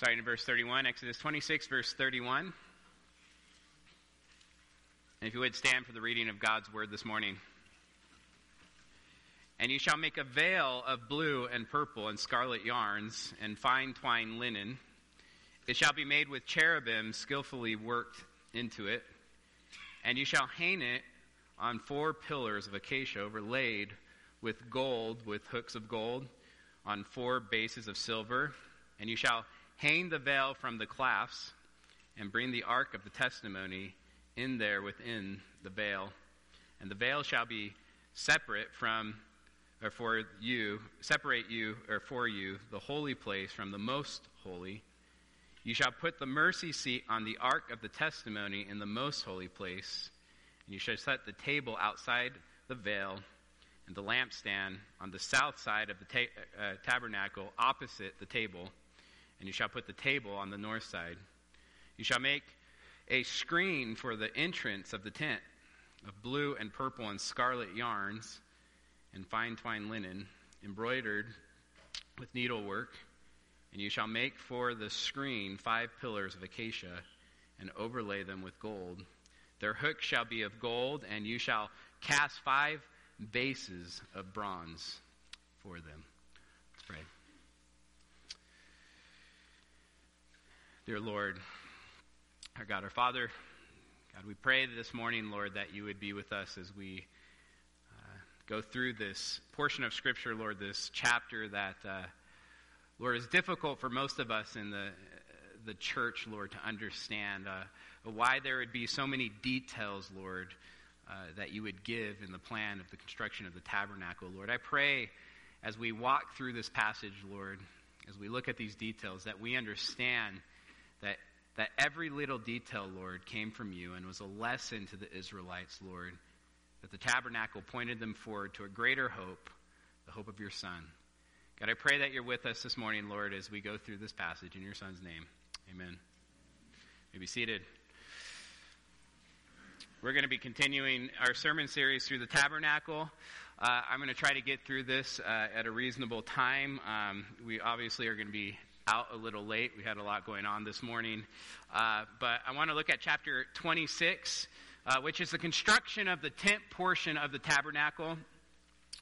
starting in verse 31, Exodus 26, verse 31. And if you would stand for the reading of God's word this morning. And you shall make a veil of blue and purple and scarlet yarns and fine twined linen. It shall be made with cherubim skillfully worked into it. And you shall hang it on four pillars of acacia overlaid with gold, with hooks of gold, on four bases of silver. And you shall hang the veil from the clasps and bring the ark of the testimony in there within the veil. And the veil shall be separate from, or for you, separate you, or for you, the holy place from the most holy. You shall put the mercy seat on the ark of the testimony in the most holy place. And you shall set the table outside the veil and the lampstand on the south side of the ta- uh, tabernacle opposite the table. And you shall put the table on the north side. You shall make a screen for the entrance of the tent of blue and purple and scarlet yarns and fine twined linen, embroidered with needlework. And you shall make for the screen five pillars of acacia and overlay them with gold. Their hooks shall be of gold, and you shall cast five bases of bronze for them. Let's pray. Dear Lord, our God, our Father, God, we pray this morning, Lord, that you would be with us as we uh, go through this portion of Scripture, Lord, this chapter that, uh, Lord, is difficult for most of us in the, the church, Lord, to understand uh, why there would be so many details, Lord, uh, that you would give in the plan of the construction of the tabernacle, Lord. I pray as we walk through this passage, Lord, as we look at these details, that we understand that that every little detail, Lord, came from you and was a lesson to the Israelites, Lord, that the tabernacle pointed them forward to a greater hope, the hope of your Son. God, I pray that you're with us this morning, Lord, as we go through this passage in your Son's name. Amen. You may be seated. We're going to be continuing our sermon series through the tabernacle. Uh, I'm going to try to get through this uh, at a reasonable time. Um, we obviously are going to be out a little late. We had a lot going on this morning. Uh, but I want to look at chapter 26, uh, which is the construction of the tent portion of the tabernacle.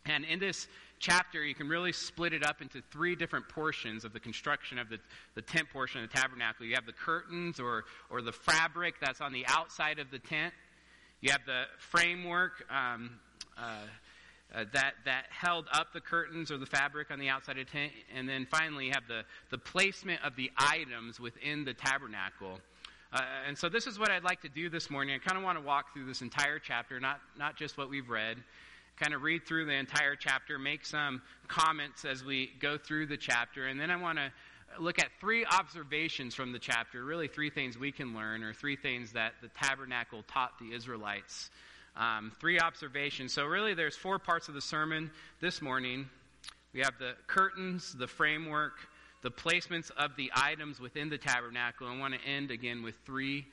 And in this chapter, you can really split it up into three different portions of the construction of the, the tent portion of the tabernacle. You have the curtains or, or the fabric that's on the outside of the tent, you have the framework. Um, uh, uh, that, that held up the curtains or the fabric on the outside of the tent. And then finally, you have the, the placement of the items within the tabernacle. Uh, and so, this is what I'd like to do this morning. I kind of want to walk through this entire chapter, not, not just what we've read. Kind of read through the entire chapter, make some comments as we go through the chapter, and then I want to look at three observations from the chapter, really three things we can learn, or three things that the tabernacle taught the Israelites um, three observations. So, really, there's four parts of the sermon this morning. We have the curtains, the framework, the placements of the items within the tabernacle. I want to end again with three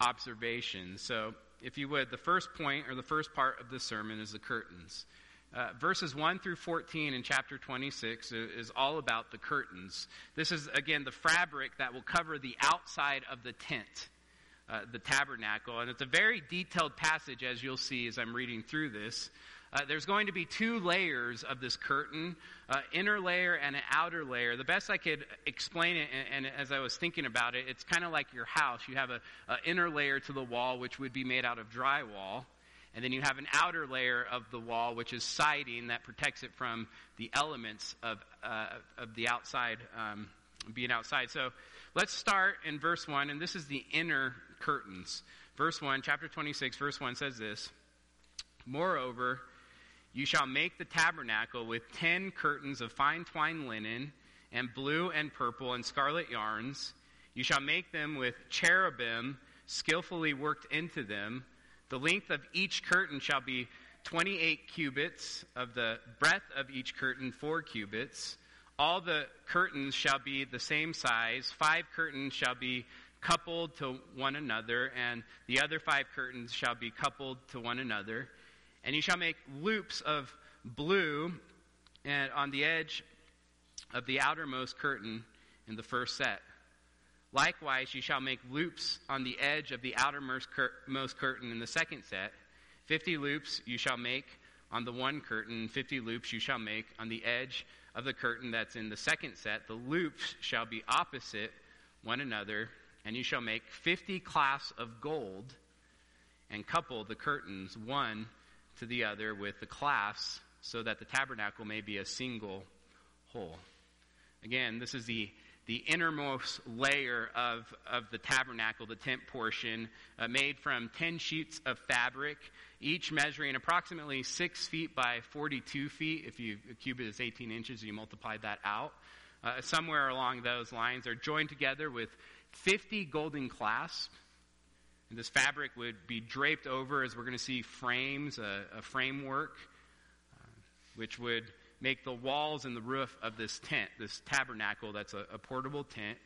observations. So, if you would, the first point or the first part of the sermon is the curtains. Uh, verses 1 through 14 in chapter 26 is all about the curtains. This is, again, the fabric that will cover the outside of the tent uh, the tabernacle. And it's a very detailed passage, as you'll see as I'm reading through this. Uh, there's going to be two layers of this curtain, uh, inner layer and an outer layer. The best I could explain it, and, and as I was thinking about it, it's kind of like your house. You have an inner layer to the wall, which would be made out of drywall, and then you have an outer layer of the wall, which is siding that protects it from the elements of, uh, of the outside, um, being outside. So let's start in verse 1, and this is the inner curtains. Verse 1, chapter 26, verse 1 says this Moreover, you shall make the tabernacle with ten curtains of fine twined linen, and blue and purple and scarlet yarns. You shall make them with cherubim skillfully worked into them. The length of each curtain shall be 28 cubits, of the breadth of each curtain, 4 cubits. All the curtains shall be the same size. Five curtains shall be coupled to one another, and the other five curtains shall be coupled to one another. And you shall make loops of blue and on the edge of the outermost curtain in the first set. Likewise, you shall make loops on the edge of the outermost curtain in the second set. Fifty loops you shall make on the one curtain, fifty loops you shall make on the edge of the curtain that's in the second set. The loops shall be opposite one another, and you shall make fifty clasps of gold and couple the curtains one to the other with the clasps so that the tabernacle may be a single whole. Again, this is the the innermost layer of, of the tabernacle, the tent portion, uh, made from 10 sheets of fabric, each measuring approximately 6 feet by 42 feet. If you, a cubit is 18 inches, you multiply that out. Uh, somewhere along those lines are joined together with 50 golden clasps. And this fabric would be draped over, as we're going to see, frames, a, a framework, uh, which would make the walls and the roof of this tent, this tabernacle that's a, a portable tent.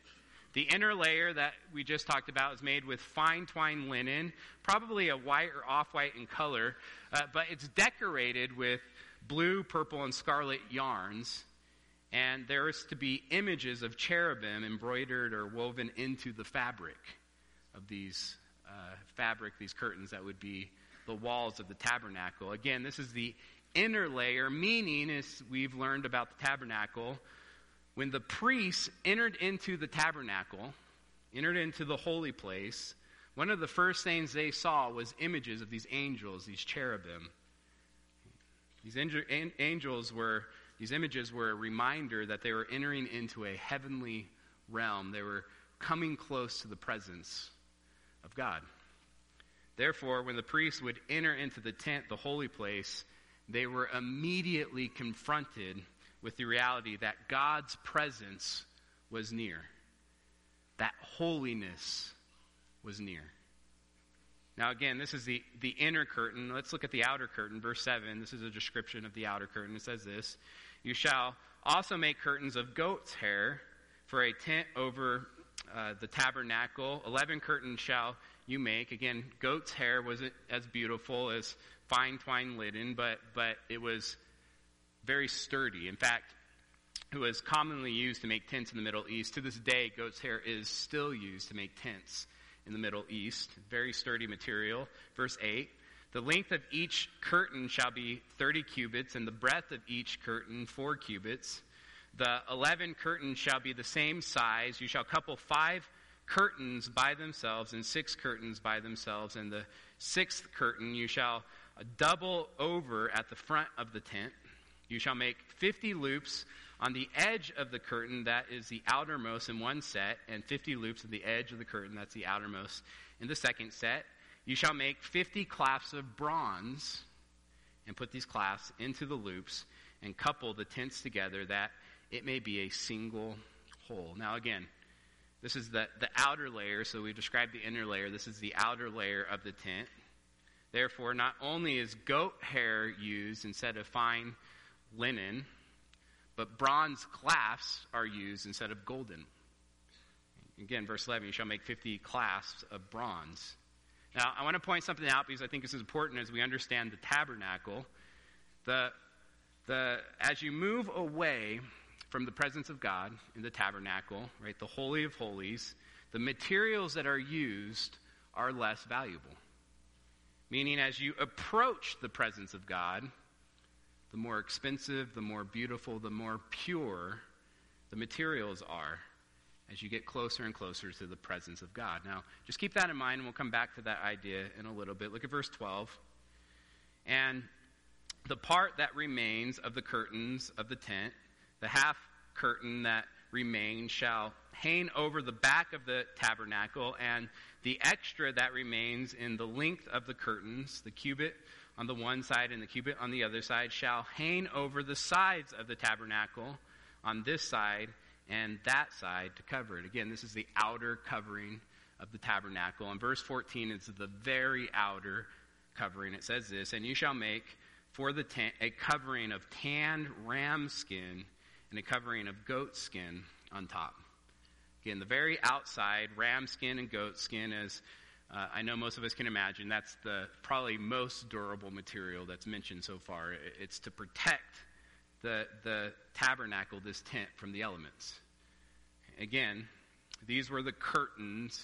The inner layer that we just talked about is made with fine twined linen, probably a white or off white in color, uh, but it's decorated with blue, purple, and scarlet yarns. And there is to be images of cherubim embroidered or woven into the fabric of these uh, fabric, these curtains that would be the walls of the tabernacle. Again, this is the inner layer, meaning, as we've learned about the tabernacle, when the priests entered into the tabernacle, entered into the holy place, one of the first things they saw was images of these angels, these cherubim. These angels were, these images were a reminder that they were entering into a heavenly realm. They were coming close to the presence of God. Therefore, when the priests would enter into the tent, the holy place, they were immediately confronted with the reality that God's presence was near, that holiness was near. Now, again, this is the, the inner curtain. Let's look at the outer curtain. Verse 7, this is a description of the outer curtain. It says this You shall also make curtains of goat's hair for a tent over uh, the tabernacle. Eleven curtains shall you make. Again, goat's hair wasn't as beautiful as fine twine linen, but, but it was very sturdy. In fact, it was commonly used to make tents in the Middle East. To this day, goat's hair is still used to make tents in the Middle East. Very sturdy material. Verse 8 The length of each curtain shall be 30 cubits, and the breadth of each curtain 4 cubits. The 11 curtains shall be the same size. You shall couple five curtains by themselves and six curtains by themselves. And the sixth curtain you shall double over at the front of the tent. You shall make 50 loops on the edge of the curtain, that is the outermost in one set, and 50 loops on the edge of the curtain, that's the outermost in the second set. You shall make 50 clasps of bronze and put these clasps into the loops and couple the tents together that it may be a single whole. Now, again, this is the, the outer layer, so we described the inner layer. This is the outer layer of the tent. Therefore, not only is goat hair used instead of fine linen, but bronze clasps are used instead of golden. Again, verse 11, you shall make 50 clasps of bronze. Now, I want to point something out because I think this is important as we understand the tabernacle. The, the, as you move away from the presence of God in the tabernacle, right, the Holy of Holies, the materials that are used are less valuable. Meaning, as you approach the presence of God, the more expensive, the more beautiful, the more pure the materials are as you get closer and closer to the presence of God. Now, just keep that in mind, and we'll come back to that idea in a little bit. Look at verse 12. And the part that remains of the curtains of the tent, the half curtain that remains, shall hang over the back of the tabernacle, and the extra that remains in the length of the curtains, the cubit on the one side and the cubit on the other side, shall hang over the sides of the tabernacle on this side and that side to cover it. Again, this is the outer covering of the tabernacle. And verse 14 is the very outer covering. It says this And you shall make for the tent a covering of tanned ram skin and a covering of goat skin on top. Again, the very outside, ram skin and goat skin, as uh, I know most of us can imagine, that's the probably most durable material that's mentioned so far. It's to protect the, the tabernacle, this tent, from the elements. Again, These were the curtains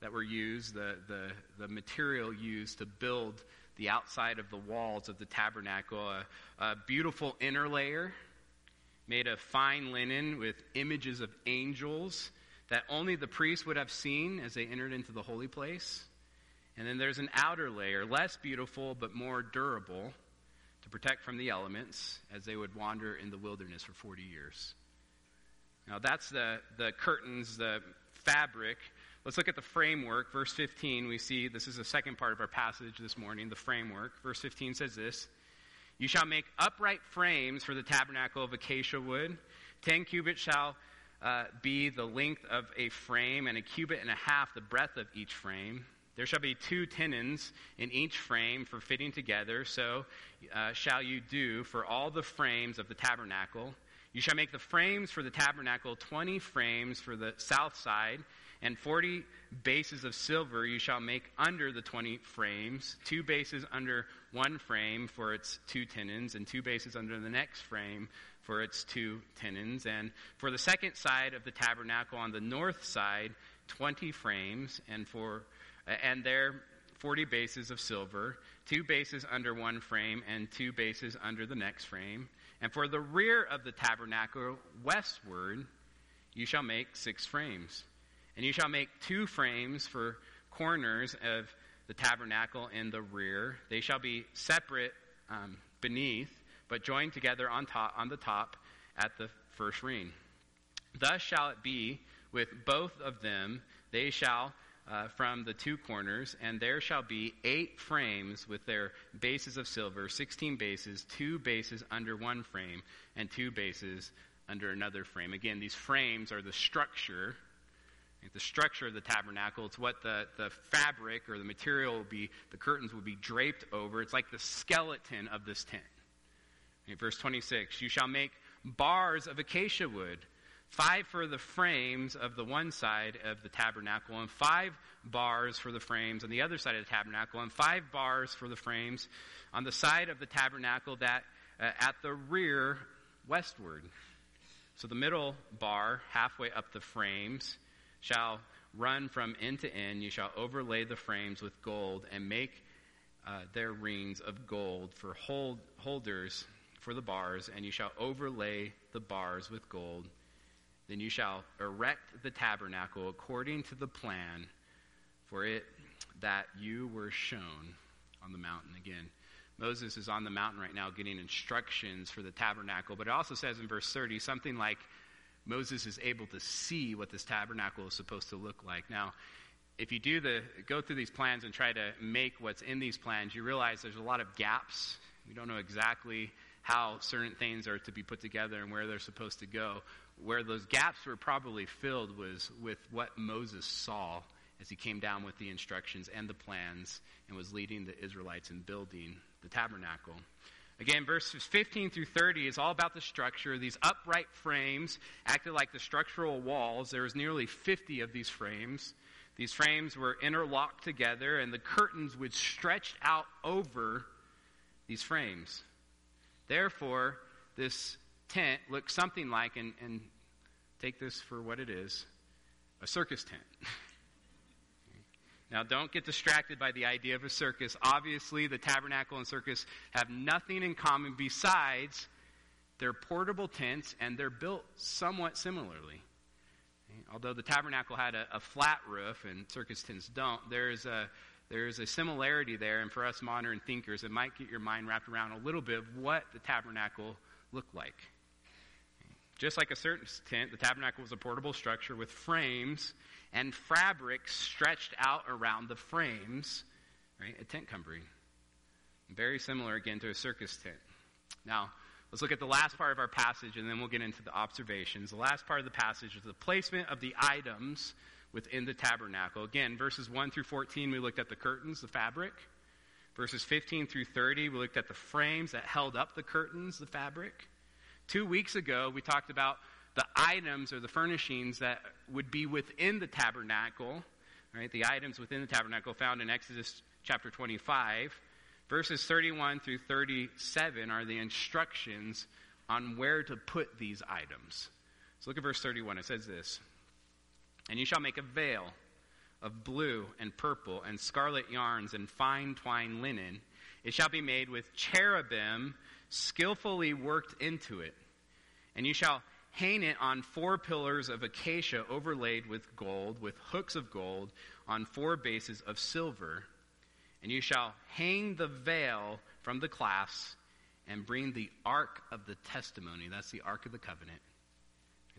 that were used, the, the, the material used to build the outside of the walls of the tabernacle. A, a beautiful inner layer made of fine linen with images of angels that only the priests would have seen as they entered into the holy place. And then there's an outer layer, less beautiful but more durable, to protect from the elements as they would wander in the wilderness for 40 years. Now, that's the, the curtains, the fabric. Let's look at the framework. Verse 15, we see this is the second part of our passage this morning, the framework. Verse 15 says this You shall make upright frames for the tabernacle of acacia wood. Ten cubits shall uh, be the length of a frame, and a cubit and a half the breadth of each frame. There shall be two tenons in each frame for fitting together. So uh, shall you do for all the frames of the tabernacle. You shall make the frames for the tabernacle 20 frames for the south side, and 40 bases of silver you shall make under the 20 frames, two bases under one frame for its two tenons, and two bases under the next frame for its two tenons. And for the second side of the tabernacle on the north side, 20 frames, and for and there 40 bases of silver, two bases under one frame, and two bases under the next frame. And for the rear of the tabernacle westward, you shall make six frames. And you shall make two frames for corners of the tabernacle in the rear. They shall be separate um, beneath, but joined together on top on the top at the first ring. Thus shall it be with both of them. They shall uh, from the two corners, and there shall be eight frames with their bases of silver, sixteen bases, two bases under one frame, and two bases under another frame. Again, these frames are the structure. The structure of the tabernacle, it's what the, the fabric or the material will be, the curtains will be draped over. It's like the skeleton of this tent. Okay, verse 26 You shall make bars of acacia wood five for the frames of the one side of the tabernacle, and five bars for the frames on the other side of the tabernacle, and five bars for the frames on the side of the tabernacle that uh, at the rear westward. So the middle bar, halfway up the frames, shall run from end to end. You shall overlay the frames with gold and make uh, their rings of gold for hold, holders for the bars, and you shall overlay the bars with gold. Then you shall erect the tabernacle according to the plan for it that you were shown on the mountain. Again, Moses is on the mountain right now getting instructions for the tabernacle, but it also says in verse 30 something like Moses is able to see what this tabernacle is supposed to look like. Now, if you do the go through these plans and try to make what's in these plans, you realize there's a lot of gaps. We don't know exactly how certain things are to be put together and where they're supposed to go where those gaps were probably filled was with what Moses saw as he came down with the instructions and the plans and was leading the Israelites in building the tabernacle. Again, verses 15 through 30 is all about the structure. These upright frames acted like the structural walls. There was nearly 50 of these frames. These frames were interlocked together, and the curtains would stretch out over these frames. Therefore, this tent looks something like, and, and take this for what it is, a circus tent. Now, don't get distracted by the idea of a circus. Obviously, the tabernacle and circus have nothing in common besides they're portable tents and they're built somewhat similarly. Although the tabernacle had a, a, flat roof and circus tents don't, there's a, there's a similarity there. And for us modern thinkers, it might get your mind wrapped around a little bit of what the tabernacle looked like. Just like a certain tent, the tabernacle was a portable structure with frames and fabric stretched out around the frames, right? A tent covering. Very similar again to a circus tent. Now, let's look at the last part of our passage and then we'll get into the observations. The last part of the passage is the placement of the items within the tabernacle. Again, verses 1 through 14, we looked at the curtains, the fabric. Verses 15 through 30, we looked at the frames that held up the curtains, the fabric. Two weeks ago, we talked about the items or the furnishings that would be within the tabernacle, right? The items within the tabernacle found in Exodus chapter 25. Verses 31 through 37 are the instructions on where to put these items. So look at verse 31. It says this And you shall make a veil of blue and purple and scarlet yarns and fine twined linen. It shall be made with cherubim skillfully worked into it. And you shall hang it on four pillars of acacia overlaid with gold, with hooks of gold, on four bases of silver. And you shall hang the veil from the clasps and bring the ark of the testimony. That's the ark of the covenant.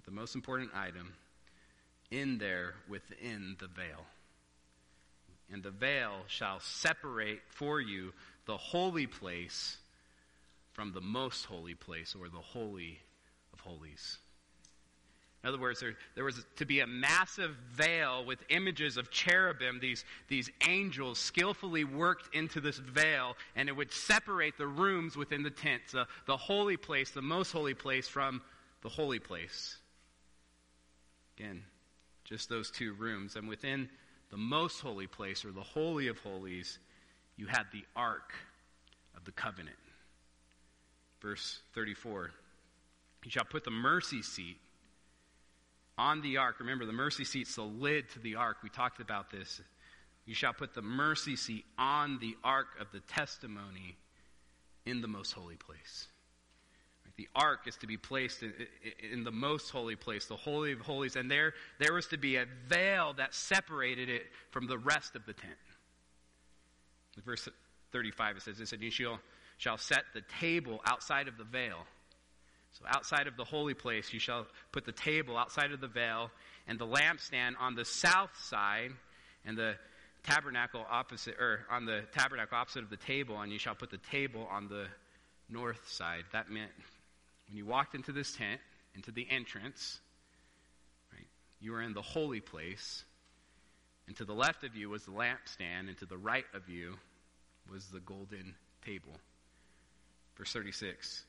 The most important item in there within the veil. And the veil shall separate for you the holy place from the most holy place, or the holy of holies. In other words, there, there was to be a massive veil with images of cherubim, these, these angels skillfully worked into this veil, and it would separate the rooms within the tent, the, the holy place, the most holy place, from the holy place. Again, just those two rooms. And within the most holy place, or the Holy of Holies, you had the Ark of the Covenant. Verse 34 You shall put the mercy seat on the ark. Remember, the mercy seat's the lid to the ark. We talked about this. You shall put the mercy seat on the ark of the testimony in the most holy place. The ark is to be placed in, in, the most holy place, the Holy of Holies, and there, there was to be a veil that separated it from the rest of the tent. Verse 35, it says this, and you shall, shall set the table outside of the veil so outside of the holy place, you shall put the table outside of the veil, and the lampstand on the south side, and the tabernacle opposite, or on the tabernacle opposite of the table, and you shall put the table on the north side. That meant when you walked into this tent, into the entrance, right, you were in the holy place, and to the left of you was the lampstand, and to the right of you was the golden table. Verse 36.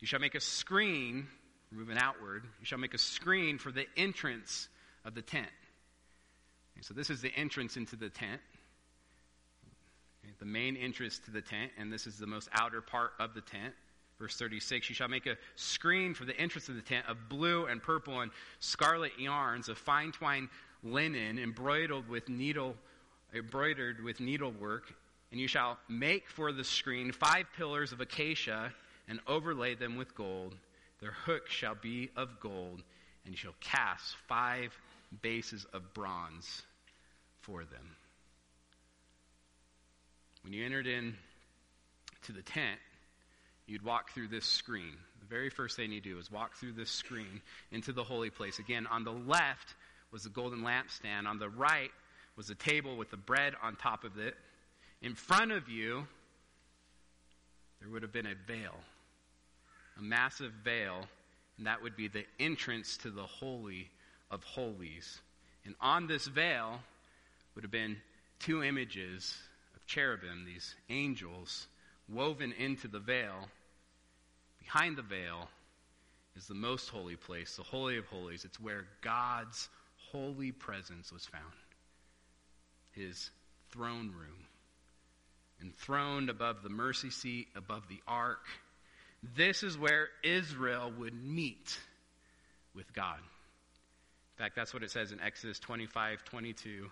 You shall make a screen, moving outward, you shall make a screen for the entrance of the tent. Okay, so this is the entrance into the tent. The main entrance to the tent, and this is the most outer part of the tent. Verse 36 You shall make a screen for the entrance of the tent of blue and purple and scarlet yarns of fine twined linen embroidered with needle embroidered with needlework and you shall make for the screen five pillars of acacia and overlay them with gold. Their hook shall be of gold, and you shall cast five bases of bronze for them. When you entered in to the tent, you'd walk through this screen. The very first thing you do is walk through this screen into the holy place. Again, on the left was the golden lampstand. On the right was a table with the bread on top of it. In front of you, there would have been a veil a massive veil, and that would be the entrance to the Holy of Holies. And on this veil would have been two images of cherubim, these angels, woven into the veil. Behind the veil is the most holy place, the Holy of Holies. It's where God's holy presence was found. His throne room. Enthroned above the mercy seat, above the ark, this is where Israel would meet with God. In fact, that's what it says in Exodus 25 22.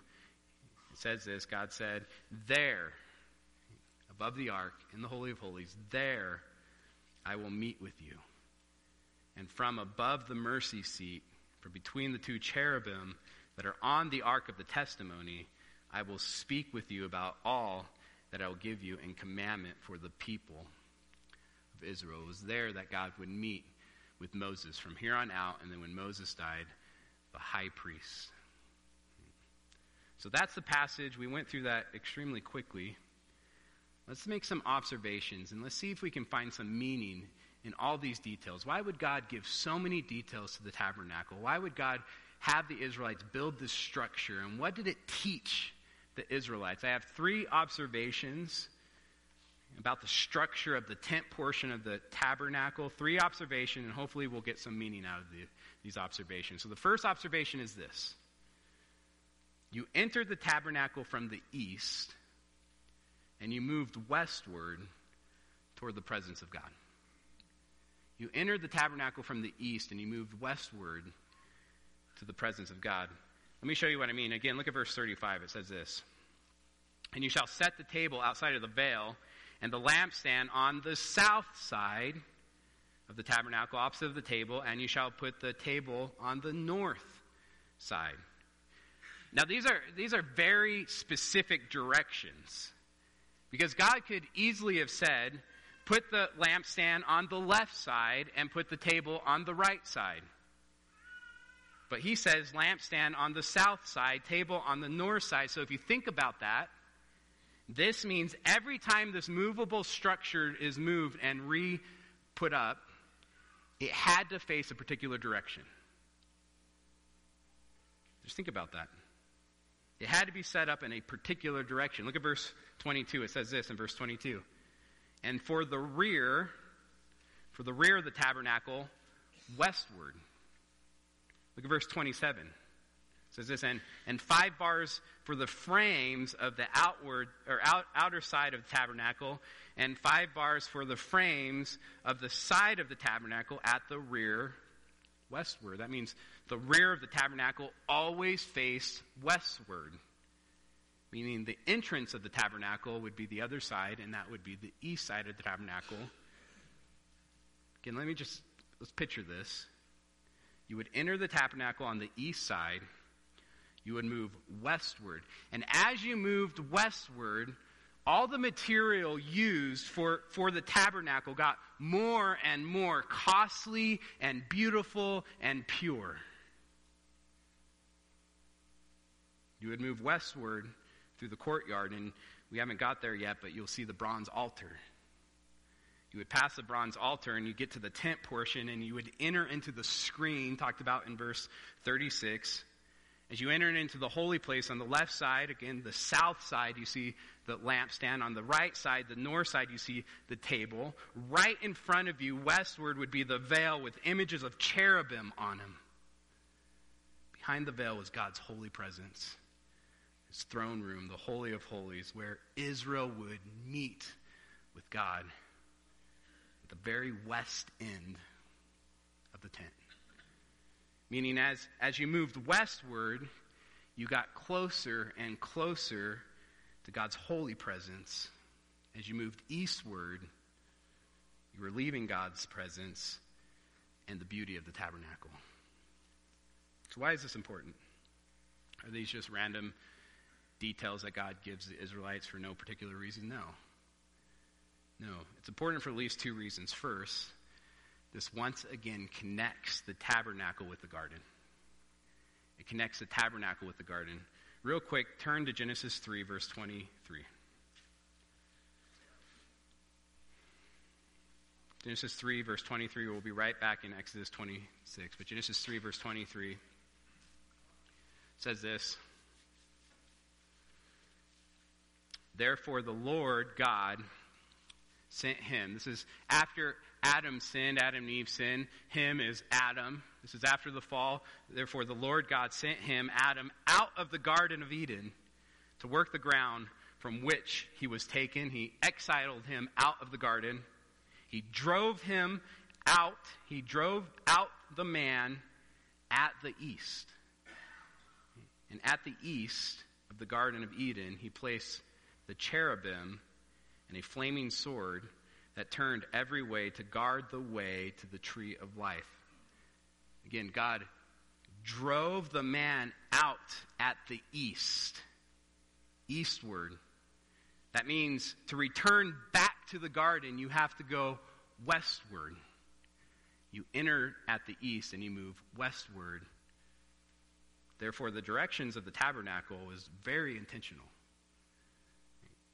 It says this God said, There, above the ark, in the Holy of Holies, there I will meet with you. And from above the mercy seat, from between the two cherubim that are on the ark of the testimony, I will speak with you about all that I will give you in commandment for the people of Israel. It was there that God would meet with Moses from here on out, and then when Moses died, the high priest. So that's the passage. We went through that extremely quickly. Let's make some observations and let's see if we can find some meaning in all these details. Why would God give so many details to the tabernacle? Why would God have the Israelites build this structure? And what did it teach the Israelites? I have three observations about the structure of the tent portion of the tabernacle. Three observations, and hopefully we'll get some meaning out of the, these observations. So the first observation is this You entered the tabernacle from the east, and you moved westward toward the presence of God. You entered the tabernacle from the east, and you moved westward to the presence of God. Let me show you what I mean. Again, look at verse 35. It says this And you shall set the table outside of the veil, and the lampstand on the south side of the tabernacle, opposite of the table, and you shall put the table on the north side. Now, these are, these are very specific directions. Because God could easily have said, put the lampstand on the left side and put the table on the right side. But he says lampstand on the south side, table on the north side. So if you think about that, this means every time this movable structure is moved and re put up, it had to face a particular direction. Just think about that. It had to be set up in a particular direction. Look at verse 22. It says this in verse 22. And for the rear, for the rear of the tabernacle, westward. Look at verse 27. It says this, and, and five bars for the frames of the outward or out, outer side of the tabernacle, and five bars for the frames of the side of the tabernacle at the rear westward. That means the rear of the tabernacle always faced westward meaning the entrance of the tabernacle would be the other side, and that would be the east side of the tabernacle. Again, let me just let's picture this. You would enter the tabernacle on the east side. You would move westward. And as you moved westward, all the material used for, for the tabernacle got more and more costly and beautiful and pure. You would move westward through the courtyard, and we haven't got there yet, but you'll see the bronze altar. You would pass the bronze altar and you get to the tent portion and you would enter into the screen talked about in verse 36. As you enter into the holy place on the left side, again, the south side, you see the lampstand. On the right side, the north side, you see the table. Right in front of you, westward, would be the veil with images of cherubim on him. Behind the veil was God's holy presence his throne room, the Holy of Holies, where Israel would meet with God the very west end of the tent. Meaning, as, as you moved westward, you got closer and closer to God's holy presence. As you moved eastward, you were leaving God's presence and the beauty of the tabernacle. So, why is this important? Are these just random details that God gives the Israelites for no particular reason? No. No. It's important for at least two reasons. First, this once again connects the tabernacle with the garden. It connects the tabernacle with the garden. Real quick, turn to Genesis 3, verse 23. Genesis 3, verse 23. We'll be right back in Exodus 26. But Genesis 3, verse 23 says this. Therefore, the Lord God sent him. This is after Adam sinned, Adam and Eve sinned. Him is Adam. This is after the fall. Therefore, the Lord God sent him, Adam, out of the Garden of Eden to work the ground from which he was taken. He exiled him out of the garden. He drove him out. He drove out the man at the east. And at the east of the Garden of Eden, he placed the cherubim, and a flaming sword that turned every way to guard the way to the tree of life. Again, God drove the man out at the east, eastward. That means to return back to the garden, you have to go westward. You enter at the east and you move westward. Therefore, the directions of the tabernacle is very intentional.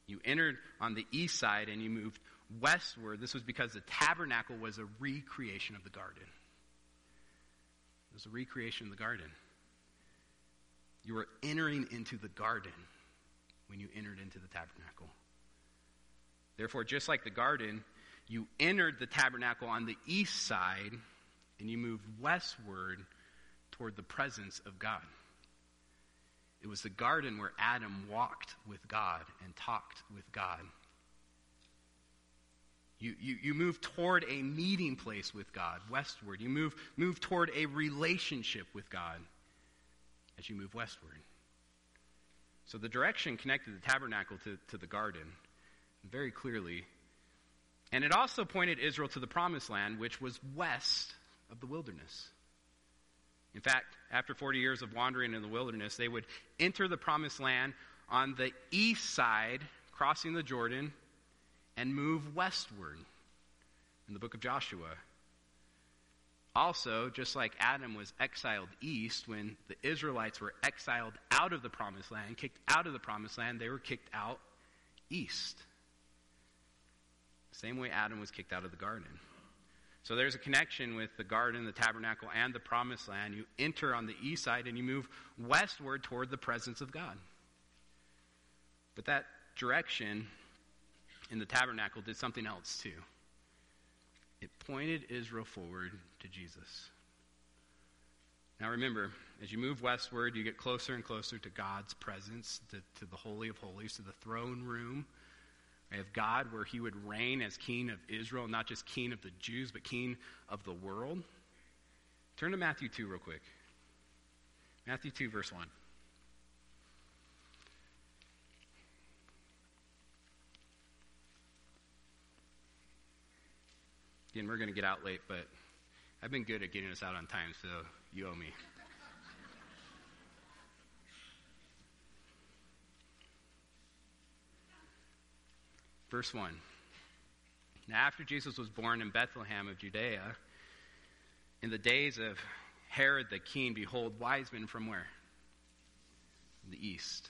You entered on the east side and you moved westward. This was because the tabernacle was a recreation of the garden. It was a recreation of the garden. You were entering into the garden when you entered into the tabernacle. Therefore, just like the garden, you entered the tabernacle on the east side and you moved westward toward the presence of God. It was the garden where Adam walked with God and talked with God. You, you, you move toward a meeting place with God, westward. You move, move toward a relationship with God. as you move westward. So the direction connected the tabernacle to, to the garden very clearly. And it also pointed Israel to the promised land, which was west of the wilderness. In fact, after 40 years of wandering in the wilderness, they would enter the promised land on the east side, crossing the Jordan, and move westward in the book of Joshua. Also, just like Adam was exiled east, when the Israelites were exiled out of the promised land, kicked out of the promised land, they were kicked out east. Same way Adam was kicked out of the garden. So there's a connection with the garden, the tabernacle, and the promised land. You enter on the east side and you move westward toward the presence of God. But that direction in the tabernacle did something else too. It pointed Israel forward to Jesus. Now remember, as you move westward, you get closer and closer to God's presence, to, to the Holy of Holies, to the throne room of God, where he would reign as king of Israel, not just king of the Jews, but king of the world. Turn to Matthew 2 real quick. Matthew 2, verse 1. Again, we're going to get out late, but I've been good at getting us out on time, so you owe me. Verse 1. Now, after Jesus was born in Bethlehem of Judea, in the days of Herod the king, behold, wise men from where? From the east.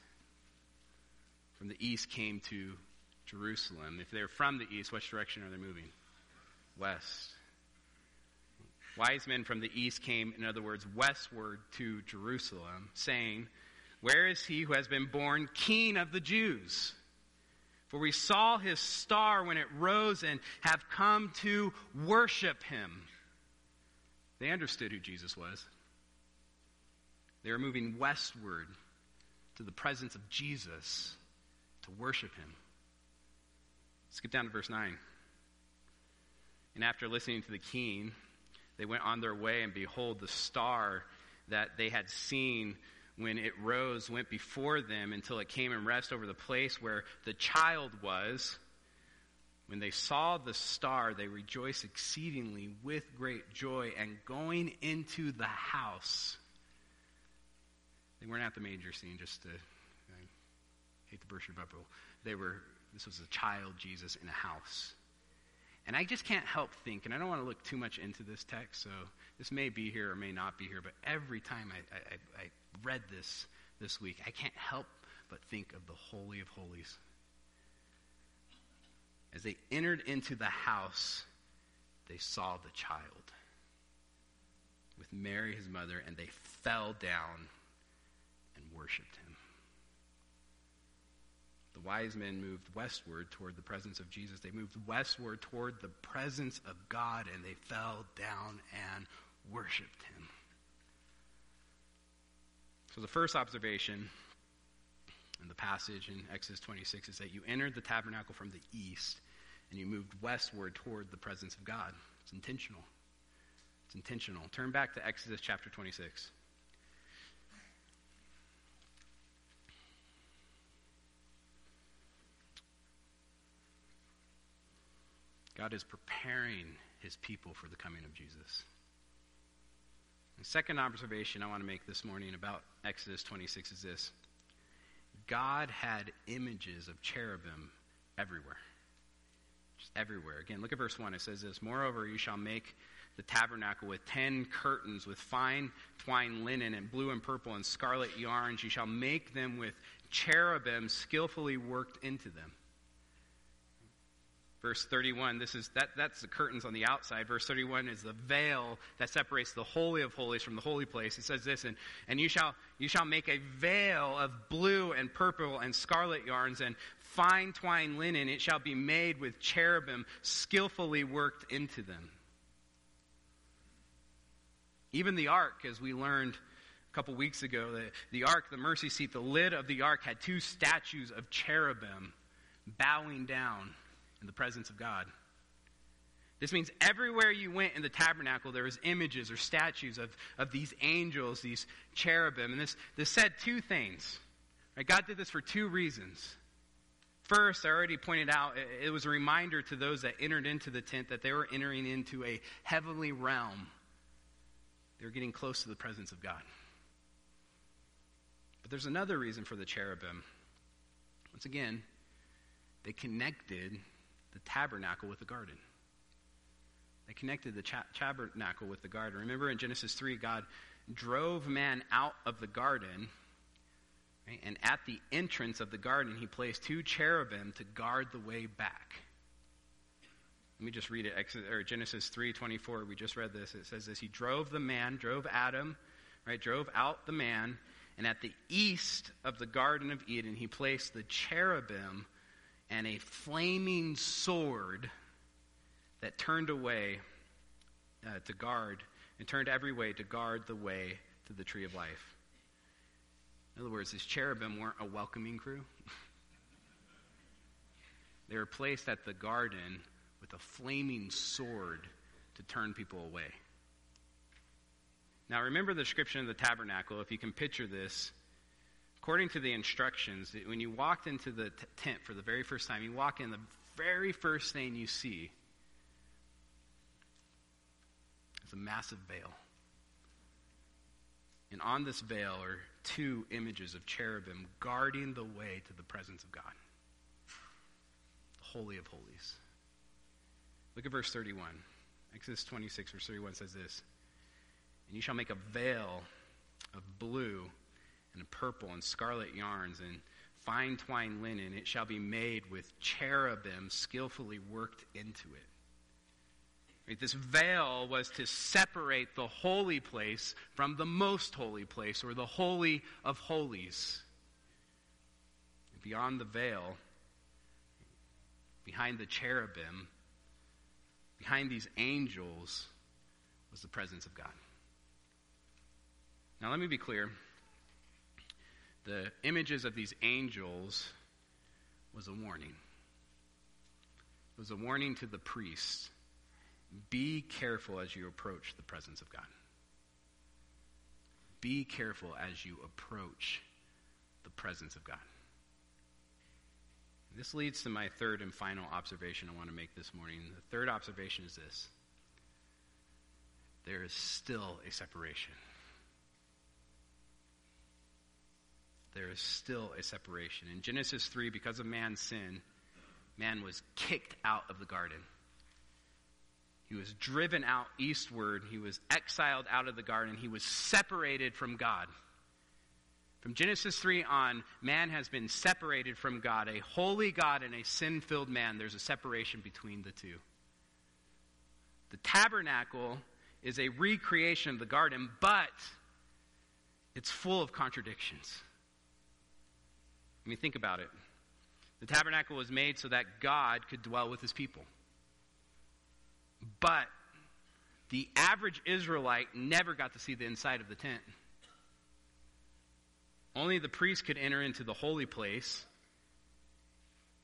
From the east came to Jerusalem. If they're from the east, which direction are they moving? West. Wise men from the east came, in other words, westward to Jerusalem, saying, Where is he who has been born king of the Jews? For we saw his star when it rose and have come to worship him. They understood who Jesus was. They were moving westward to the presence of Jesus to worship him. Skip down to verse 9. And after listening to the king, they went on their way, and behold, the star that they had seen when it rose went before them until it came and rest over the place where the child was. When they saw the star, they rejoiced exceedingly with great joy, and going into the house, they weren't at the manger scene just to I hate to burst your bubble. They were. This was a child Jesus in a house. And I just can't help think, and I don't want to look too much into this text, so this may be here or may not be here, but every time I, I, I read this this week, I can't help but think of the Holy of Holies. As they entered into the house, they saw the child with Mary, his mother, and they fell down and worshiped him. The wise men moved westward toward the presence of Jesus. They moved westward toward the presence of God, and they fell down and worshiped him. So the first observation in the passage in Exodus 26 is that you entered the tabernacle from the east and you moved westward toward the presence of God. It's intentional. It's intentional. Turn back to Exodus chapter 26. God is preparing his people for the coming of Jesus. The second observation I want to make this morning about Exodus 26 is this God had images of cherubim everywhere. Just everywhere. Again, look at verse 1. It says this Moreover, you shall make the tabernacle with ten curtains with fine twined linen and blue and purple and scarlet yarns. You shall make them with cherubim skillfully worked into them. Verse 31, this is that, that's the curtains on the outside. Verse 31 is the veil that separates the holy of holies from the holy place. It says this, and, and you shall you shall make a veil of blue and purple and scarlet yarns and fine twined linen. It shall be made with cherubim skillfully worked into them. Even the ark, as we learned a couple weeks ago, the, the ark, the mercy seat, the lid of the ark had two statues of cherubim bowing down in the presence of God. This means everywhere you went in the tabernacle, there was images or statues of, of these angels, these cherubim. And this, this said two things. Right? God did this for two reasons. First, I already pointed out, it was a reminder to those that entered into the tent that they were entering into a heavenly realm. They were getting close to the presence of God. But there's another reason for the cherubim. Once again, they connected the tabernacle with the garden. They connected the cha- tabernacle with the garden. Remember in Genesis 3, God drove man out of the garden, right? and at the entrance of the garden, he placed two cherubim to guard the way back. Let me just read it. or Genesis 3:24. We just read this. It says this: He drove the man, drove Adam, right? Drove out the man, and at the east of the Garden of Eden, he placed the cherubim and a flaming sword that turned away uh, to guard and turned every way to guard the way to the tree of life. In other words, these cherubim weren't a welcoming crew. they were placed at the garden with a flaming sword to turn people away. Now, remember the description of the tabernacle. If you can picture this, according to the instructions, when you walked into the t- tent for the very first time, you walk in, the very first thing you see is a massive veil. And on this veil are two images of cherubim guarding the way to the presence of God. The Holy of Holies. Look at verse 31. Exodus 26, verse 31 says this And you shall make a veil of blue and purple and scarlet yarns and fine twined linen. It shall be made with cherubim skillfully worked into it. This veil was to separate the holy place from the most holy place, or the holy of holies. beyond the veil, behind the cherubim, behind these angels, was the presence of God. Now, let me be clear. The images of these angels was a warning. It was a warning to the priests be careful as you approach the presence of God. Be careful as you approach the presence of God. This leads to my third and final observation I want to make this morning. The third observation is this there is still a separation. There is still a separation. In Genesis 3, because of man's sin, man was kicked out of the garden. He was driven out eastward. He was exiled out of the garden. He was separated from God. From Genesis 3 on, man has been separated from God. A holy God and a sin filled man, there's a separation between the two. The tabernacle is a recreation of the garden, but it's full of contradictions. I mean, think about it. The tabernacle was made so that God could dwell with his people. But the average Israelite never got to see the inside of the tent. Only the priest could enter into the holy place.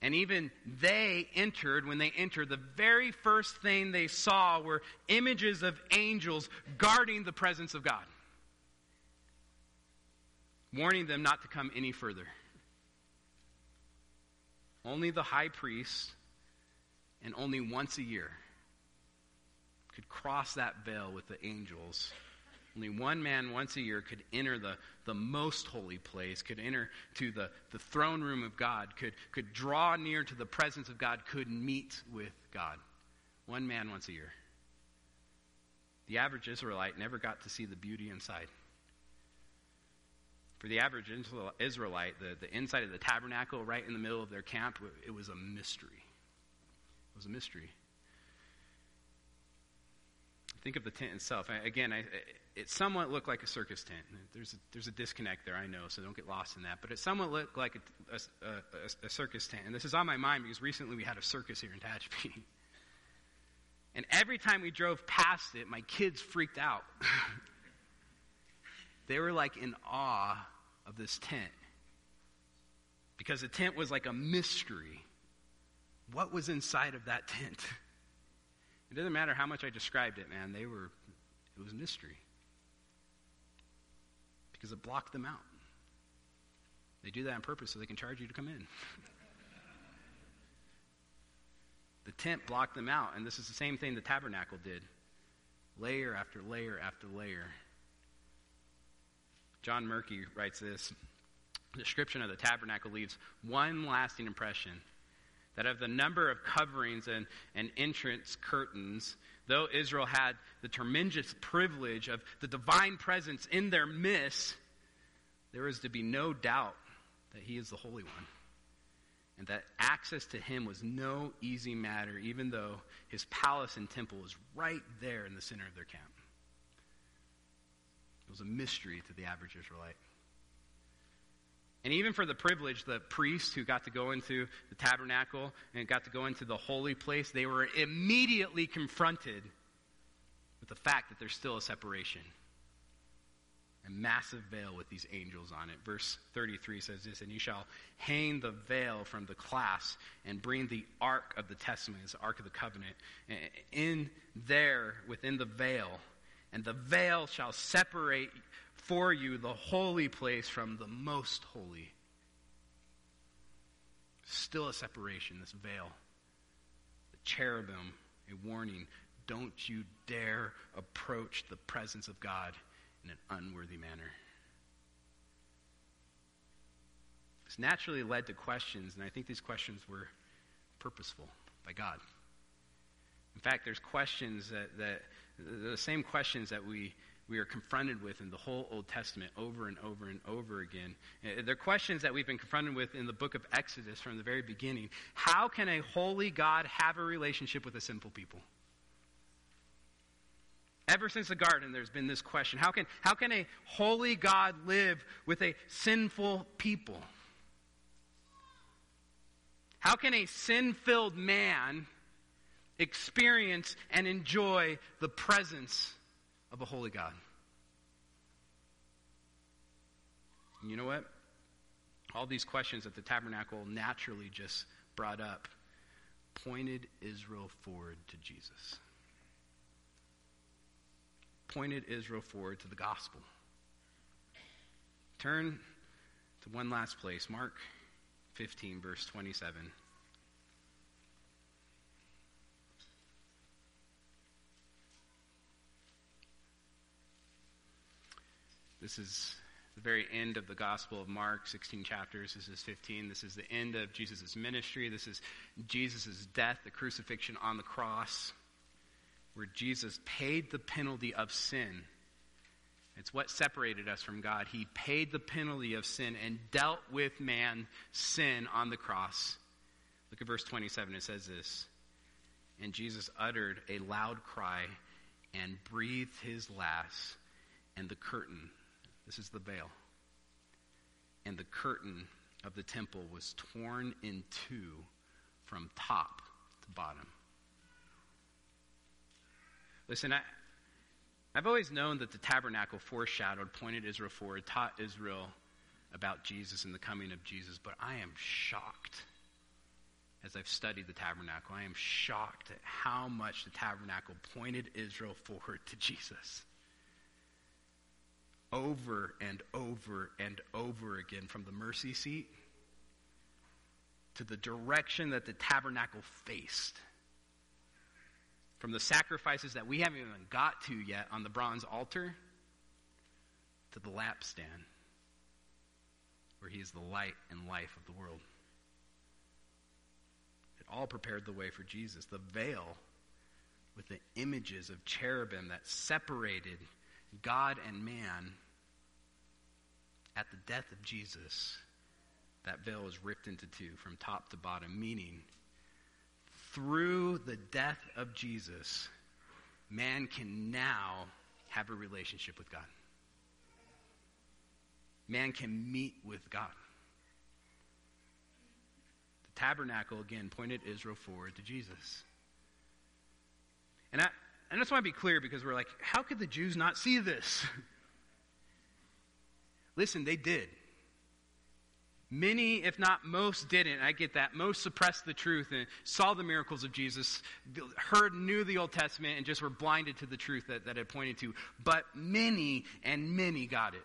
And even they entered, when they entered, the very first thing they saw were images of angels guarding the presence of God, warning them not to come any further. Only the high priest, and only once a year, could cross that veil with the angels. Only one man once a year could enter the, the most holy place, could enter to the, the throne room of God, could, could draw near to the presence of God, could meet with God. One man once a year. The average Israelite never got to see the beauty inside. For the average Israelite, the, the inside of the tabernacle, right in the middle of their camp, it was a mystery. It was a mystery. Think of the tent itself. Again, I, it somewhat looked like a circus tent. There's a, there's a disconnect there, I know, so don't get lost in that. But it somewhat looked like a, a, a, a circus tent. And this is on my mind because recently we had a circus here in Tehachapi. And every time we drove past it, my kids freaked out. they were like in awe of this tent. Because the tent was like a mystery. What was inside of that tent? It doesn't matter how much I described it, man. They were, it was a mystery. Because it blocked them out. They do that on purpose so they can charge you to come in. the tent blocked them out, and this is the same thing the tabernacle did layer after layer after layer. John Murky writes this description of the tabernacle leaves one lasting impression that of the number of coverings and, and entrance curtains, though Israel had the tremendous privilege of the divine presence in their midst, there is to be no doubt that he is the Holy One. And that access to him was no easy matter, even though his palace and temple was right there in the center of their camp. Was a mystery to the average Israelite. And even for the privileged, the priests who got to go into the tabernacle and got to go into the holy place, they were immediately confronted with the fact that there's still a separation. A massive veil with these angels on it. Verse 33 says this And you shall hang the veil from the clasp and bring the ark of the testament, the ark of the covenant, in there within the veil. And the veil shall separate for you the holy place from the most holy. Still a separation, this veil. The cherubim, a warning. Don't you dare approach the presence of God in an unworthy manner. This naturally led to questions, and I think these questions were purposeful by God. In fact, there's questions that, that the same questions that we we are confronted with in the whole Old Testament over and over and over again. Uh, they're questions that we've been confronted with in the book of Exodus from the very beginning. How can a holy God have a relationship with a sinful people? Ever since the garden, there's been this question how can, how can a holy God live with a sinful people? How can a sin filled man experience and enjoy the presence of a holy God. And you know what? All these questions that the tabernacle naturally just brought up pointed Israel forward to Jesus. Pointed Israel forward to the gospel. Turn to one last place, Mark 15, verse 27. This is the very end of the Gospel of Mark, 16 chapters. This is 15. This is the end of Jesus' ministry. This is Jesus' death, the crucifixion on the cross, where Jesus paid the penalty of sin. It's what separated us from God. He paid the penalty of sin and dealt with man's sin on the cross. Look at verse 27. It says this And Jesus uttered a loud cry and breathed his last, and the curtain this is the veil. And the curtain of the temple was torn in two from top to bottom. Listen, I, I've always known that the tabernacle foreshadowed, pointed Israel forward, taught Israel about Jesus and the coming of Jesus, but I am shocked as I've studied the tabernacle. I am shocked at how much the tabernacle pointed Israel forward to Jesus over and over and over again from the mercy seat to the direction that the tabernacle faced. From the sacrifices that we haven't even got to yet on the bronze altar to the lampstand, where he is the light and life of the world. It all prepared the way for Jesus. The veil with the images of cherubim that separated God and man at the death of Jesus, that veil was ripped into two from top to bottom, meaning through the death of Jesus, man can now have a relationship with God. Man can meet with God. The tabernacle, again, pointed Israel forward to Jesus. And I, I just want to be clear because we're like, how could the Jews not see this? Listen, they did. Many, if not most, didn't. I get that. Most suppressed the truth and saw the miracles of Jesus, heard, knew the Old Testament, and just were blinded to the truth that, that it pointed to. But many and many got it.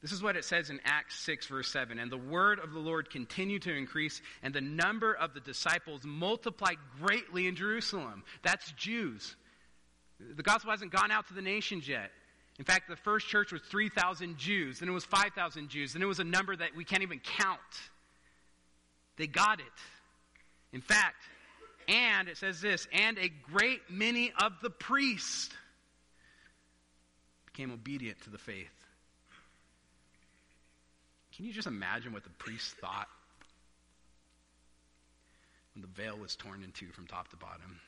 This is what it says in Acts 6, verse 7. And the word of the Lord continued to increase, and the number of the disciples multiplied greatly in Jerusalem. That's Jews. The gospel hasn't gone out to the nations yet. In fact, the first church was 3,000 Jews, then it was 5,000 Jews, then it was a number that we can't even count. They got it. In fact, and it says this, and a great many of the priests became obedient to the faith. Can you just imagine what the priests thought when the veil was torn in two from top to bottom?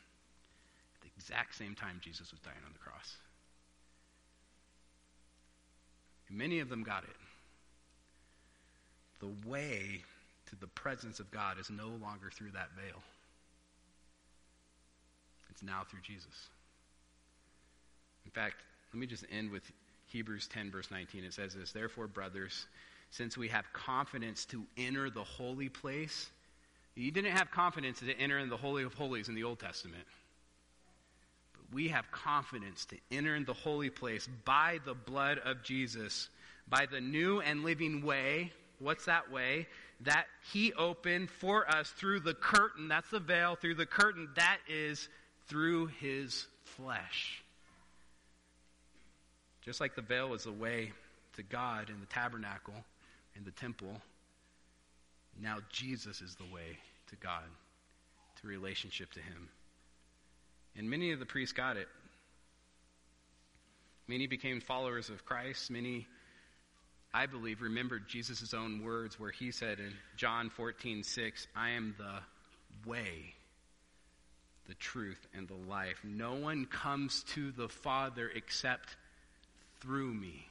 At the exact same time Jesus was dying on the cross. Many of them got it. The way to the presence of God is no longer through that veil, it's now through Jesus. In fact, let me just end with Hebrews 10, verse 19. It says this Therefore, brothers, since we have confidence to enter the holy place, you didn't have confidence to enter in the Holy of Holies in the Old Testament we have confidence to enter in the holy place by the blood of Jesus, by the new and living way. What's that way? That he opened for us through the curtain. That's the veil. Through the curtain. That is through his flesh. Just like the veil was the way to God in the tabernacle, in the temple, now Jesus is the way to God, to relationship to him. And many of the priests got it. Many became followers of Christ. Many, I believe, remembered Jesus' own words where he said in John 14, 6, I am the way, the truth, and the life. No one comes to the Father except through me.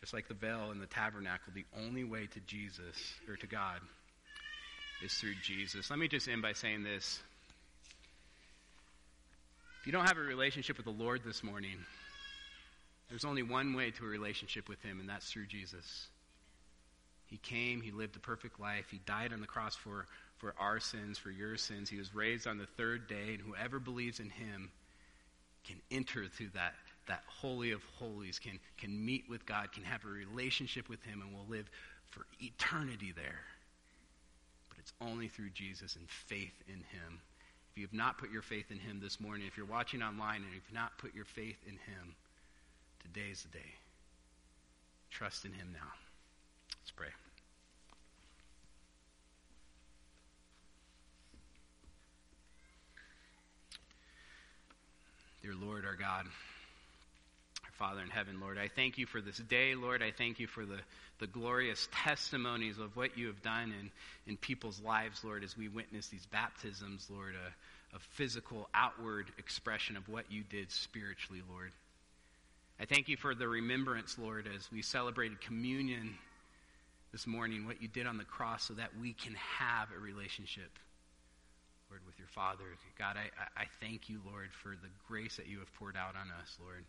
Just like the veil in the tabernacle, the only way to Jesus, or to God, is through Jesus. Let me just end by saying this. If you don't have a relationship with the Lord this morning, there's only one way to a relationship with Him, and that's through Jesus. He came, He lived a perfect life, He died on the cross for, for our sins, for your sins. He was raised on the third day, and whoever believes in Him can enter through that, that Holy of Holies, can, can meet with God, can have a relationship with Him, and will live for eternity there. It's only through Jesus and faith in him. If you have not put your faith in him this morning, if you're watching online and you've not put your faith in him, today's the day. Trust in him now. Let's pray. Dear Lord, our God, Father in heaven, Lord. I thank you for this day, Lord. I thank you for the, the glorious testimonies of what you have done in, in people's lives, Lord, as we witness these baptisms, Lord, a, a physical, outward expression of what you did spiritually, Lord. I thank you for the remembrance, Lord, as we celebrated communion this morning, what you did on the cross so that we can have a relationship, Lord, with your Father. God, I, I thank you, Lord, for the grace that you have poured out on us, Lord.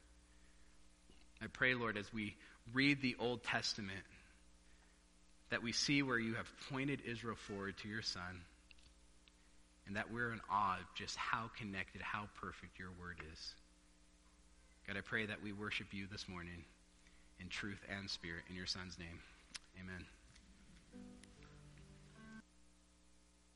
I pray, Lord, as we read the Old Testament, that we see where you have pointed Israel forward to your Son, and that we're in awe of just how connected, how perfect your word is. God, I pray that we worship you this morning in truth and spirit. In your Son's name, amen.